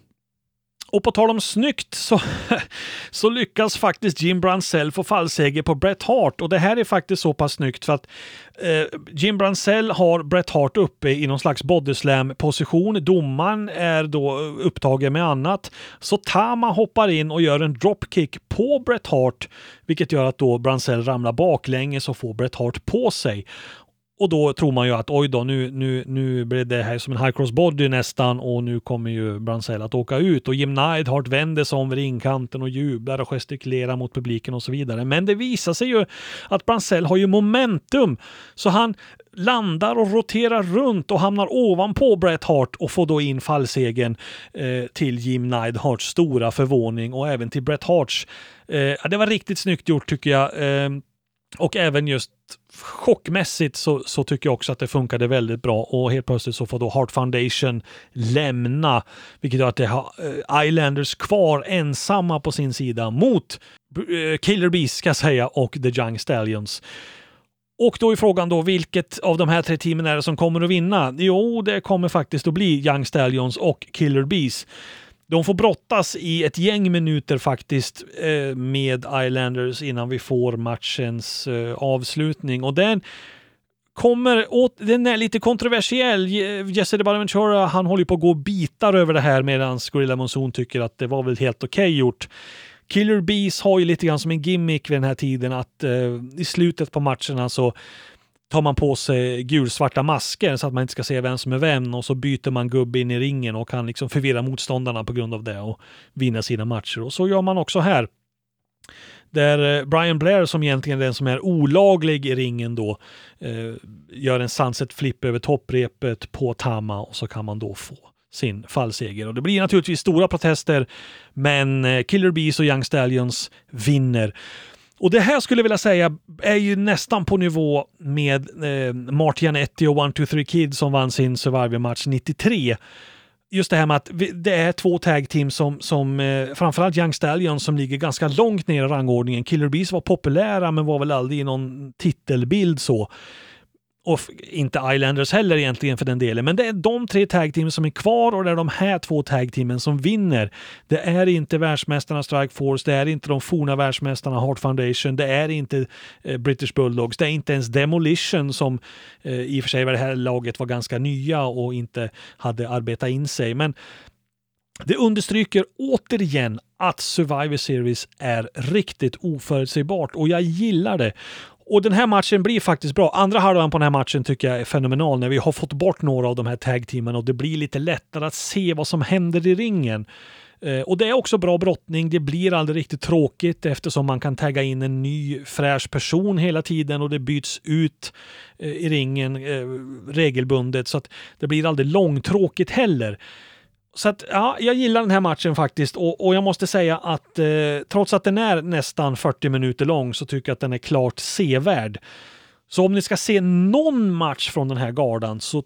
Och på tal om snyggt så, så lyckas faktiskt Jim Brunzell få fallseger på Bret Hart och det här är faktiskt så pass snyggt för att eh, Jim Brunzell har Bret Hart uppe i någon slags bodyslam position. Domaren är då upptagen med annat. Så Tama hoppar in och gör en dropkick på Bret Hart, vilket gör att då Brunzell ramlar baklänges och får Bret Hart på sig. Och då tror man ju att oj då, nu, nu, nu blir det här som en high cross body nästan och nu kommer ju Bransell att åka ut och Jim Neidhart vänder sig om vid ringkanten och jublar och gestikulerar mot publiken och så vidare. Men det visar sig ju att Bransell har ju momentum så han landar och roterar runt och hamnar ovanpå Bret Hart och får då in fallsegen eh, till Jim Neidharts stora förvåning och även till Bret Harts. Eh, det var riktigt snyggt gjort tycker jag. Eh, och även just chockmässigt så, så, tycker jag också att det funkade väldigt bra och helt plötsligt så får då Heart Foundation lämna, vilket gör att det har eh, Islanders kvar ensamma på sin sida mot eh, Killer Bees ska jag säga och The Young Stallions. Och då är frågan då vilket av de här tre teamen är det som kommer att vinna? Jo, det kommer faktiskt att bli Young Stallions och Killer Bees. De får brottas i ett gäng minuter faktiskt eh, med Islanders innan vi får matchens eh, avslutning. Och den kommer åt, den är lite kontroversiell. Jesse DeBarventura, han håller på att gå bitar över det här medan Gorilla Monsoon tycker att det var väl helt okej okay gjort. Killer Bees har ju lite grann som en gimmick vid den här tiden att eh, i slutet på matcherna så tar man på sig gulsvarta masker så att man inte ska se vem som är vem och så byter man gubbe in i ringen och kan liksom förvirra motståndarna på grund av det och vinna sina matcher. Och så gör man också här. Där eh, Brian Blair, som egentligen är den som är olaglig i ringen då, eh, gör en sunset flip över topprepet på Tama och så kan man då få sin fallseger. Och det blir naturligtvis stora protester, men eh, Killer Bees och Young Stallions vinner. Och det här skulle jag vilja säga är ju nästan på nivå med eh, Martianetti och One, Two, Three som vann sin Survivor-match 93 just det här med att det är två tag team som, som eh, framförallt Young Stallion som ligger ganska långt ner i rangordningen. Killer Bees var populära men var väl aldrig i någon titelbild så och inte Islanders heller egentligen för den delen. Men det är de tre tag teamen som är kvar och det är de här två tag teamen som vinner. Det är inte världsmästarna Strike Force, det är inte de forna världsmästarna Heart Foundation, det är inte eh, British Bulldogs, det är inte ens Demolition som eh, i och för sig var det här laget var ganska nya och inte hade arbetat in sig. Men det understryker återigen att Survivor Series är riktigt oförutsägbart och jag gillar det. Och den här matchen blir faktiskt bra. Andra halvan på den här matchen tycker jag är fenomenal när vi har fått bort några av de här tag-teamen och det blir lite lättare att se vad som händer i ringen. Eh, och det är också bra brottning. Det blir aldrig riktigt tråkigt eftersom man kan tagga in en ny fräsch person hela tiden och det byts ut eh, i ringen eh, regelbundet så att det blir aldrig långtråkigt heller. Så att, ja, jag gillar den här matchen faktiskt och, och jag måste säga att eh, trots att den är nästan 40 minuter lång så tycker jag att den är klart sevärd. Så om ni ska se någon match från den här gardan så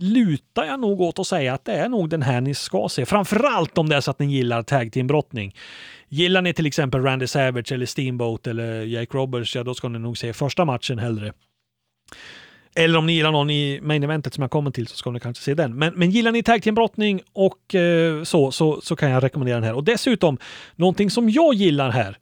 lutar jag nog åt att säga att det är nog den här ni ska se. Framförallt om det är så att ni gillar tag team-brottning. Gillar ni till exempel Randy Savage eller Steamboat eller Jake Roberts, ja då ska ni nog se första matchen hellre. Eller om ni gillar någon i main eventet som jag kommer till så ska ni kanske se den. Men, men gillar ni tag team-brottning och eh, så, så, så kan jag rekommendera den här. Och dessutom, någonting som jag gillar här,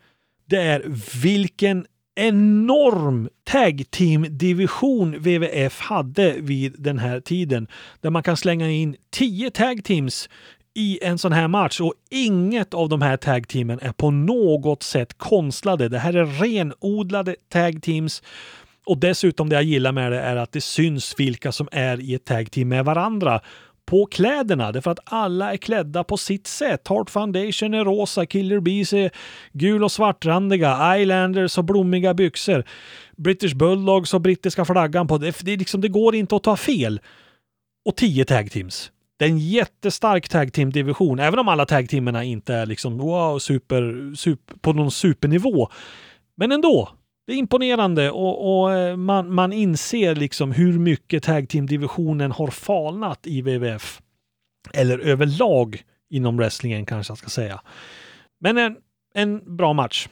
det är vilken enorm tag team-division WWF hade vid den här tiden. Där man kan slänga in 10 tag teams i en sån här match och inget av de här tag teamen är på något sätt konstlade. Det här är renodlade tag teams och dessutom det jag gillar med det är att det syns vilka som är i ett tag team med varandra på kläderna. Därför att alla är klädda på sitt sätt. Heart Foundation är rosa, Killer Bees är gul och svartrandiga, Islanders har blommiga byxor, British Bulldogs och brittiska flaggan på. Det, det, liksom, det går inte att ta fel. Och tio tag teams. Det är en jättestark tag team-division, även om alla tag teamerna inte är liksom wow, super, super, på någon supernivå. Men ändå, det är imponerande och, och eh, man, man inser liksom hur mycket tag team-divisionen har falnat i WWF. Eller överlag inom wrestlingen kanske jag ska säga. Men en, en bra match.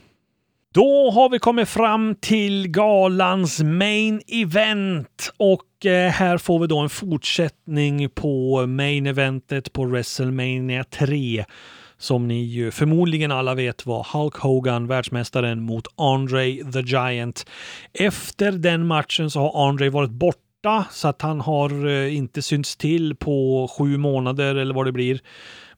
Då har vi kommit fram till galans main event och eh, här får vi då en fortsättning på main eventet på WrestleMania 3 som ni ju förmodligen alla vet var Hulk Hogan, världsmästaren, mot Andre the Giant. Efter den matchen så har Andre varit borta så att han har eh, inte synts till på sju månader eller vad det blir.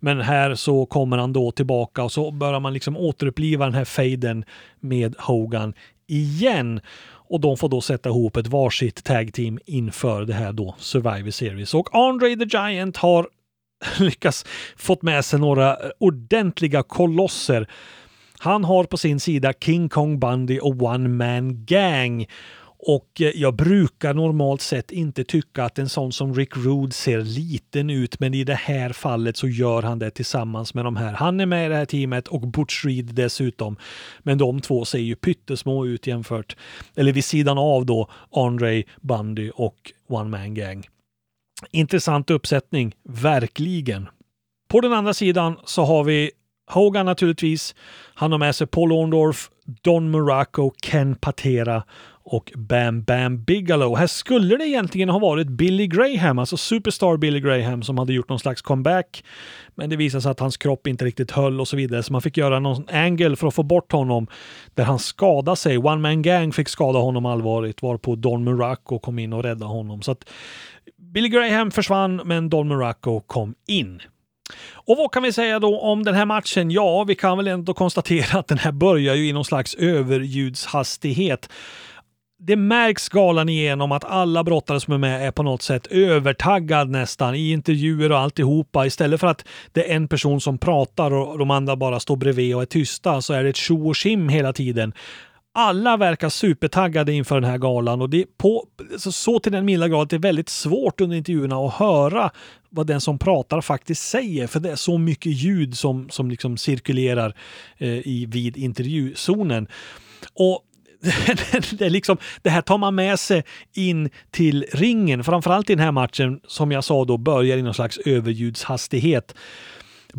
Men här så kommer han då tillbaka och så börjar man liksom återuppliva den här fejden med Hogan igen. Och de får då sätta ihop ett varsitt tag team inför det här då Survivor Series. Och Andre the Giant har lyckats fått med sig några eh, ordentliga kolosser. Han har på sin sida King Kong Bundy och One Man Gang. Och eh, jag brukar normalt sett inte tycka att en sån som Rick Rude ser liten ut, men i det här fallet så gör han det tillsammans med de här. Han är med i det här teamet och Butch Reed dessutom. Men de två ser ju pyttesmå ut jämfört, eller vid sidan av då Andre Bundy och One Man Gang. Intressant uppsättning, verkligen. På den andra sidan så har vi Hogan naturligtvis. Han har med sig Paul Orndorff, Don Muraco, Ken Patera och Bam Bam Bigelow. Här skulle det egentligen ha varit Billy Graham, alltså Superstar Billy Graham, som hade gjort någon slags comeback. Men det visade sig att hans kropp inte riktigt höll och så vidare, så man fick göra någon angle för att få bort honom där han skadade sig. One Man Gang fick skada honom allvarligt, varpå Don Muraco kom in och räddade honom. Så att Billy Graham försvann, men Don Muraco kom in. Och vad kan vi säga då om den här matchen? Ja, vi kan väl ändå konstatera att den här börjar ju i någon slags överljudshastighet. det märks galan igenom att alla brottare som är med är på något sätt övertaggad nästan i intervjuer och alltihopa. Istället för att det är en person som pratar och de andra bara står bredvid och är tysta så är det ett tjo och tjim hela tiden. Alla verkar supertaggade inför den här galan och det är på, så, så till den milda grad att det är väldigt svårt under intervjuerna att höra vad den som pratar faktiskt säger. För det är så mycket ljud som, som liksom cirkulerar eh, i, vid intervjuzonen. Och det, är liksom, det här tar man med sig in till ringen. Framförallt i den här matchen, som jag sa då, börjar i någon slags överljudshastighet.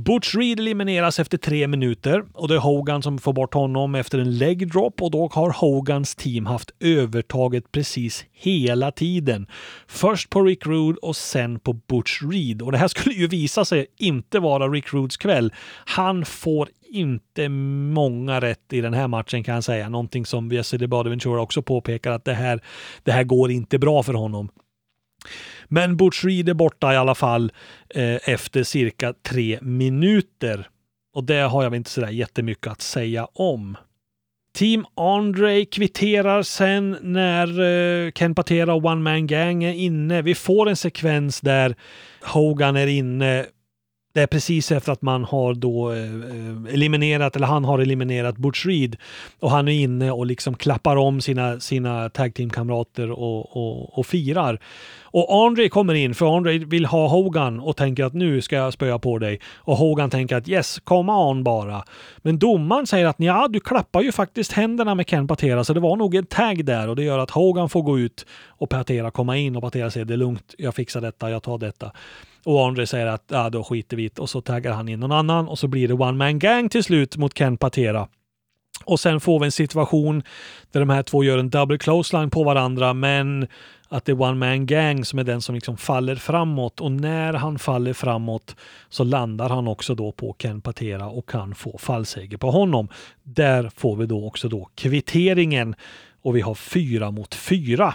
Butch Reed elimineras efter tre minuter och det är Hogan som får bort honom efter en leg drop och då har Hogans team haft övertaget precis hela tiden. Först på Rick Rude och sen på Butch Reed. Och det här skulle ju visa sig inte vara Rick Rudes kväll. Han får inte många rätt i den här matchen kan jag säga. Någonting som Jesse de Bonaventura också påpekar att det här, det här går inte bra för honom. Men Butch Reed är borta i alla fall eh, efter cirka tre minuter. Och det har jag väl inte sådär jättemycket att säga om. Team Andre kvitterar sen när eh, Ken Patera och One Man Gang är inne. Vi får en sekvens där Hogan är inne det är precis efter att man har då eh, eliminerat, eller han har eliminerat Butch Reed. Och han är inne och liksom klappar om sina, sina tag team-kamrater och, och, och firar. Och Andre kommer in, för Andre vill ha Hogan och tänker att nu ska jag spöa på dig. Och Hogan tänker att yes, come on bara. Men domaren säger att ja, du klappar ju faktiskt händerna med Ken Patera, så det var nog en tag där och det gör att Hogan får gå ut och Patera komma in och Patera säger det är lugnt, jag fixar detta, jag tar detta. Och Andre säger att ja, då skiter vi i och så taggar han in någon annan och så blir det one man gang till slut mot Ken Patera. Och sen får vi en situation där de här två gör en double close line på varandra men att det är one man gang som är den som liksom faller framåt och när han faller framåt så landar han också då på Ken Patera och kan få fallseger på honom. Där får vi då också då kvitteringen och vi har fyra mot fyra.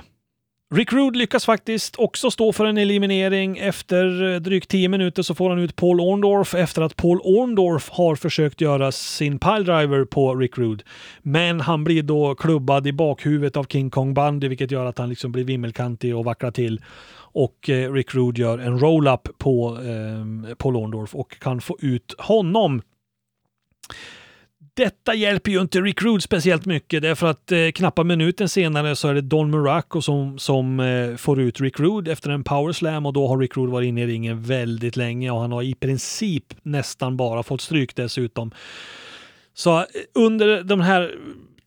Rick Rude lyckas faktiskt också stå för en eliminering. Efter eh, drygt 10 minuter så får han ut Paul Orndorff efter att Paul Orndorff har försökt göra sin piledriver på Rick Rude. Men han blir då klubbad i bakhuvudet av King Kong Bundy vilket gör att han liksom blir vimmelkantig och vacklar till. Och eh, Rick Rude gör en roll-up på eh, Paul Orndorff och kan få ut honom. Detta hjälper ju inte Rick Rude speciellt mycket därför att eh, knappa minuten senare så är det Don Muraco som, som eh, får ut Rick Rude efter en power slam och då har Rick Rude varit inne i ringen väldigt länge och han har i princip nästan bara fått stryk dessutom. Så eh, under de här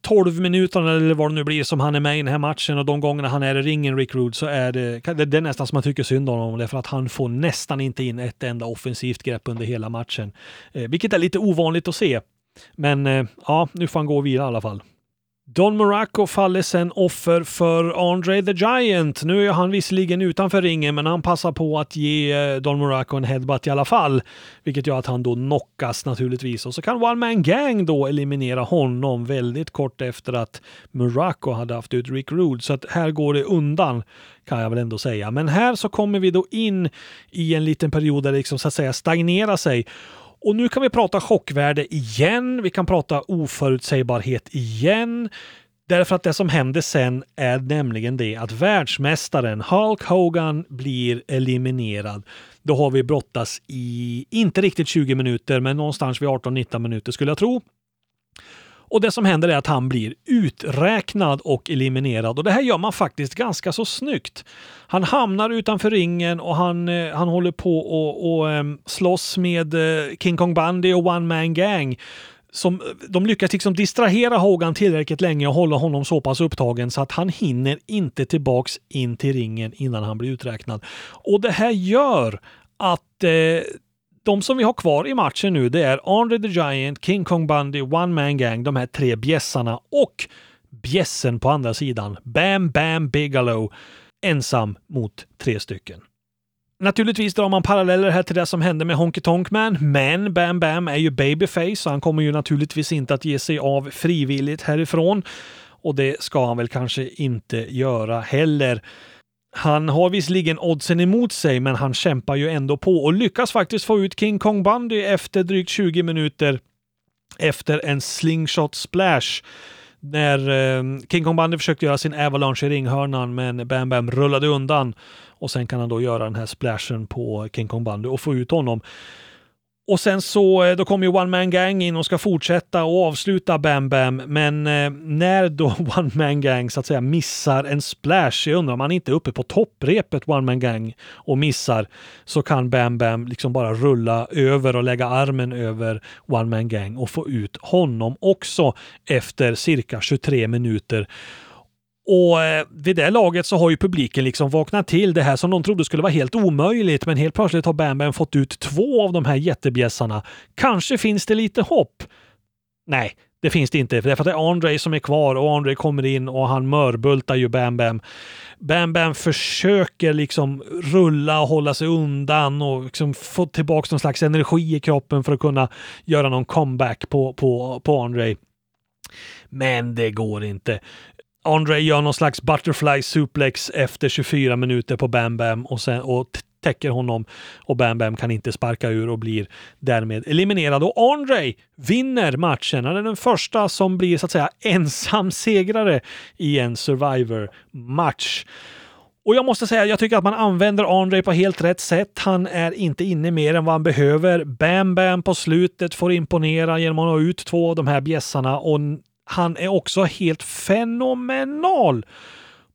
12 minuterna eller vad det nu blir som han är med i den här matchen och de gångerna han är i ringen, Rick Rude, så är det, det är nästan som man tycker synd om honom. Därför att han får nästan inte in ett enda offensivt grepp under hela matchen. Eh, vilket är lite ovanligt att se. Men eh, ja, nu får han gå vidare i alla fall. Don Morocco faller sen offer för Andre the Giant. Nu är han visserligen utanför ringen, men han passar på att ge eh, Don Morocco en headbutt i alla fall, vilket gör att han då knockas naturligtvis. Och så kan One Man Gang då eliminera honom väldigt kort efter att Morocco hade haft ut Rick Rude. Så att här går det undan kan jag väl ändå säga. Men här så kommer vi då in i en liten period där det liksom så att säga stagnerar sig. Och nu kan vi prata chockvärde igen. Vi kan prata oförutsägbarhet igen. Därför att det som händer sen är nämligen det att världsmästaren Hulk Hogan blir eliminerad. Då har vi brottas i, inte riktigt 20 minuter, men någonstans vid 18-19 minuter skulle jag tro. Och det som händer är att han blir uträknad och eliminerad. Och det här gör man faktiskt ganska så snyggt. Han hamnar utanför ringen och han, eh, han håller på och, och um, slåss med eh, King Kong Bundy och One Man Gang. Som, eh, de lyckas liksom distrahera Hogan tillräckligt länge och hålla honom så pass upptagen så att han hinner inte tillbaks in till ringen innan han blir uträknad. Och det här gör att eh, de som vi har kvar i matchen nu, det är Andre the Giant, King Kong Bundy, One Man Gang, de här tre bjässarna och bjässen på andra sidan, Bam Bam Bigelow, ensam mot tre stycken. Naturligtvis drar man paralleller här till det som hände med Honky Tonk Man, men Bam Bam är ju babyface så han kommer ju naturligtvis inte att ge sig av frivilligt härifrån. Och det ska han väl kanske inte göra heller. Han har visserligen oddsen emot sig, men han kämpar ju ändå på och lyckas faktiskt få ut King Kong Bundy efter drygt 20 minuter efter en slingshot splash när eh, King Kong Bundy försökte göra sin avalanche i ringhörnan men Bam Bam rullade undan och sen kan han då göra den här splashen på King Kong Bundy och få ut honom. Och sen så eh, då kommer ju One Man Gang in och ska fortsätta och avsluta Bam Bam. Men eh, när då One Man Gang så att säga missar en splash, jag undrar om han inte är uppe på topprepet One Man Gang och missar, så kan Bam Bam liksom bara rulla över och lägga armen över One Man Gang och få ut honom också efter cirka 23 minuter. Och eh, vid det laget så har ju publiken liksom vaknat till det här som de trodde skulle vara helt omöjligt. Men helt plötsligt har Bam Bam fått ut två av de här jättebjässarna. Kanske finns det lite hopp? Nej, det finns det inte. För det är Andre som är kvar och Andre kommer in och han mörbultar ju Bam Bam. Bam Bam försöker liksom rulla och hålla sig undan och liksom få tillbaka någon slags energi i kroppen för att kunna göra någon comeback på, på, på Andre. Men det går inte. Andre gör någon slags butterfly suplex efter 24 minuter på Bam Bam och, sen, och täcker honom och Bam Bam kan inte sparka ur och blir därmed eliminerad. Och Andre vinner matchen. Han är den första som blir så att säga ensam segrare i en Survivor-match. Och jag måste säga, jag tycker att man använder Andre på helt rätt sätt. Han är inte inne mer än vad han behöver. Bam Bam på slutet får imponera genom att ha ut två av de här bjässarna och han är också helt fenomenal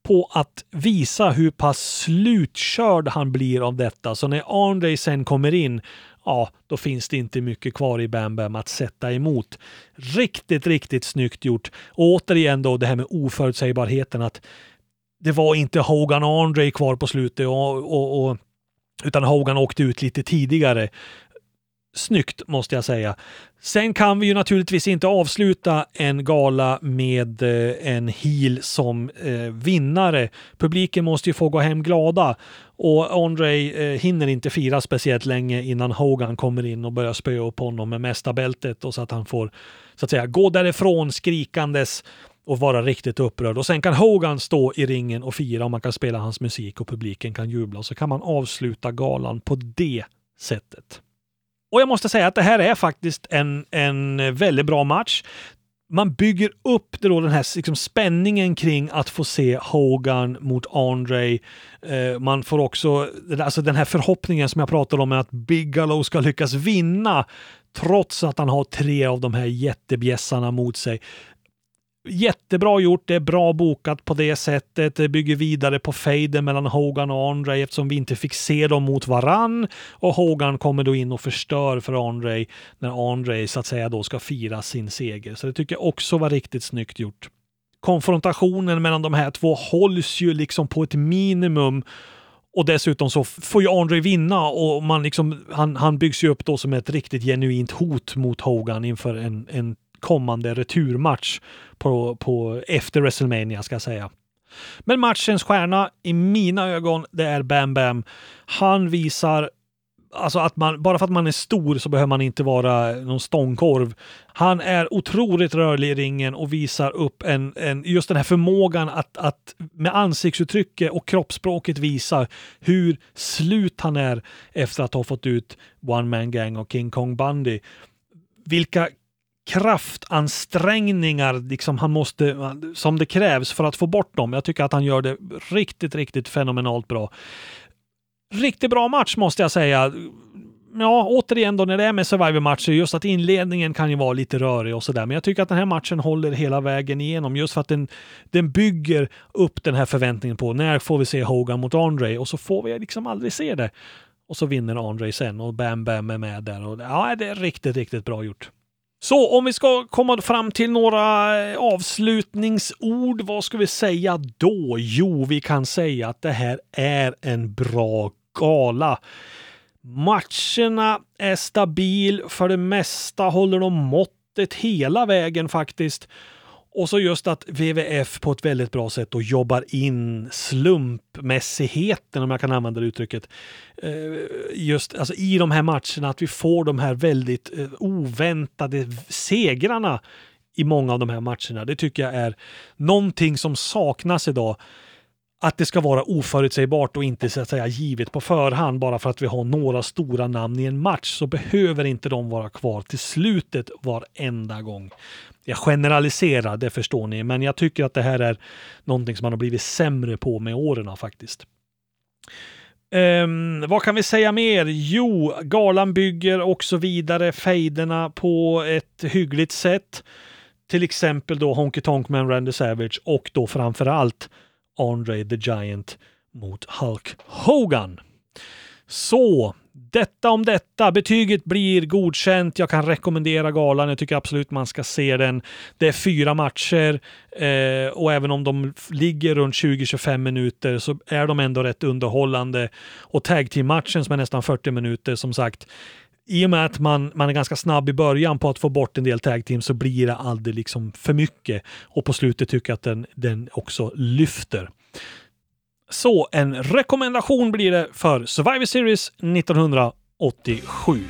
på att visa hur pass slutkörd han blir av detta. Så när Andre sen kommer in, ja, då finns det inte mycket kvar i Bam Bam att sätta emot. Riktigt, riktigt snyggt gjort. Och återigen då det här med oförutsägbarheten att det var inte Hogan och Andre kvar på slutet och, och, och utan Hogan åkte ut lite tidigare snyggt måste jag säga. Sen kan vi ju naturligtvis inte avsluta en gala med eh, en heel som eh, vinnare. Publiken måste ju få gå hem glada och Andre eh, hinner inte fira speciellt länge innan Hogan kommer in och börjar spöa upp honom med mästarbältet och så att han får så att säga gå därifrån skrikandes och vara riktigt upprörd. Och sen kan Hogan stå i ringen och fira och man kan spela hans musik och publiken kan jubla. Och så kan man avsluta galan på det sättet. Och jag måste säga att det här är faktiskt en, en väldigt bra match. Man bygger upp det då, den här liksom spänningen kring att få se Hogan mot Andre. Eh, man får också alltså den här förhoppningen som jag pratade om att Bigelow ska lyckas vinna trots att han har tre av de här jättebjässarna mot sig. Jättebra gjort, det är bra bokat på det sättet. Det bygger vidare på fejden mellan Hogan och Andre eftersom vi inte fick se dem mot varann. Och Hogan kommer då in och förstör för Andre när Andre så att säga då ska fira sin seger. Så det tycker jag också var riktigt snyggt gjort. Konfrontationen mellan de här två hålls ju liksom på ett minimum och dessutom så får ju Andre vinna och man liksom, han, han byggs ju upp då som ett riktigt genuint hot mot Hogan inför en, en kommande returmatch på, på, efter WrestleMania ska jag säga. Men matchens stjärna i mina ögon, det är Bam Bam. Han visar Alltså att man, bara för att man är stor så behöver man inte vara någon stångkorv. Han är otroligt rörlig i ringen och visar upp en, en, just den här förmågan att, att med ansiktsuttrycket och kroppsspråket visa hur slut han är efter att ha fått ut One Man Gang och King Kong Bundy. Vilka kraftansträngningar liksom han måste, som det krävs för att få bort dem. Jag tycker att han gör det riktigt, riktigt fenomenalt bra. Riktigt bra match måste jag säga. Ja, återigen då när det är med Survivor-matcher, just att inledningen kan ju vara lite rörig och sådär. Men jag tycker att den här matchen håller hela vägen igenom just för att den, den bygger upp den här förväntningen på när får vi se Hogan mot Andre och så får vi liksom aldrig se det. Och så vinner Andre sen och Bam Bam är med där. Och, ja, det är riktigt, riktigt bra gjort. Så om vi ska komma fram till några eh, avslutningsord, vad ska vi säga då? Jo, vi kan säga att det här är en bra gala. Matcherna är stabil, för det mesta håller de måttet hela vägen faktiskt. Och så just att WWF på ett väldigt bra sätt och jobbar in slumpmässigheten, om jag kan använda det uttrycket, eh, just alltså i de här matcherna, att vi får de här väldigt eh, oväntade segrarna i många av de här matcherna. Det tycker jag är någonting som saknas idag. Att det ska vara oförutsägbart och inte så att säga givet på förhand bara för att vi har några stora namn i en match så behöver inte de vara kvar till slutet varenda gång jag generaliserar, det förstår ni, men jag tycker att det här är någonting som man har blivit sämre på med åren faktiskt. Um, vad kan vi säga mer? Jo, galan bygger och så vidare fejderna på ett hyggligt sätt. Till exempel då Honky Tonk Man Randy Savage och då framförallt Andre the Giant mot Hulk Hogan. Så, detta om detta. Betyget blir godkänt. Jag kan rekommendera galan. Jag tycker absolut man ska se den. Det är fyra matcher eh, och även om de ligger runt 20-25 minuter så är de ändå rätt underhållande. Och tag team-matchen som är nästan 40 minuter, som sagt, i och med att man, man är ganska snabb i början på att få bort en del tag team så blir det aldrig liksom för mycket. Och på slutet tycker jag att den, den också lyfter. Så en rekommendation blir det för Survivor Series 1987.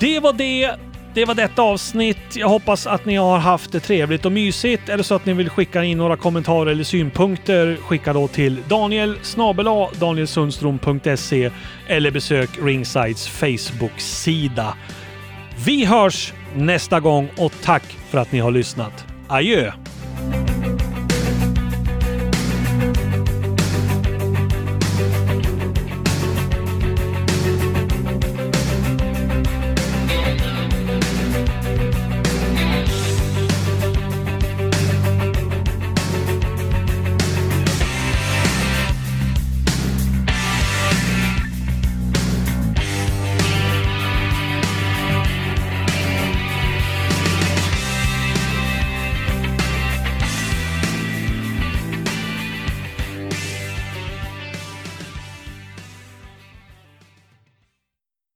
Det var det. Det var detta avsnitt. Jag hoppas att ni har haft det trevligt och mysigt. Är det så att ni vill skicka in några kommentarer eller synpunkter, skicka då till Daniel snabela danielsundstrom.se eller besök Ringsides Facebook-sida. Vi hörs nästa gång och tack för att ni har lyssnat. Adjö!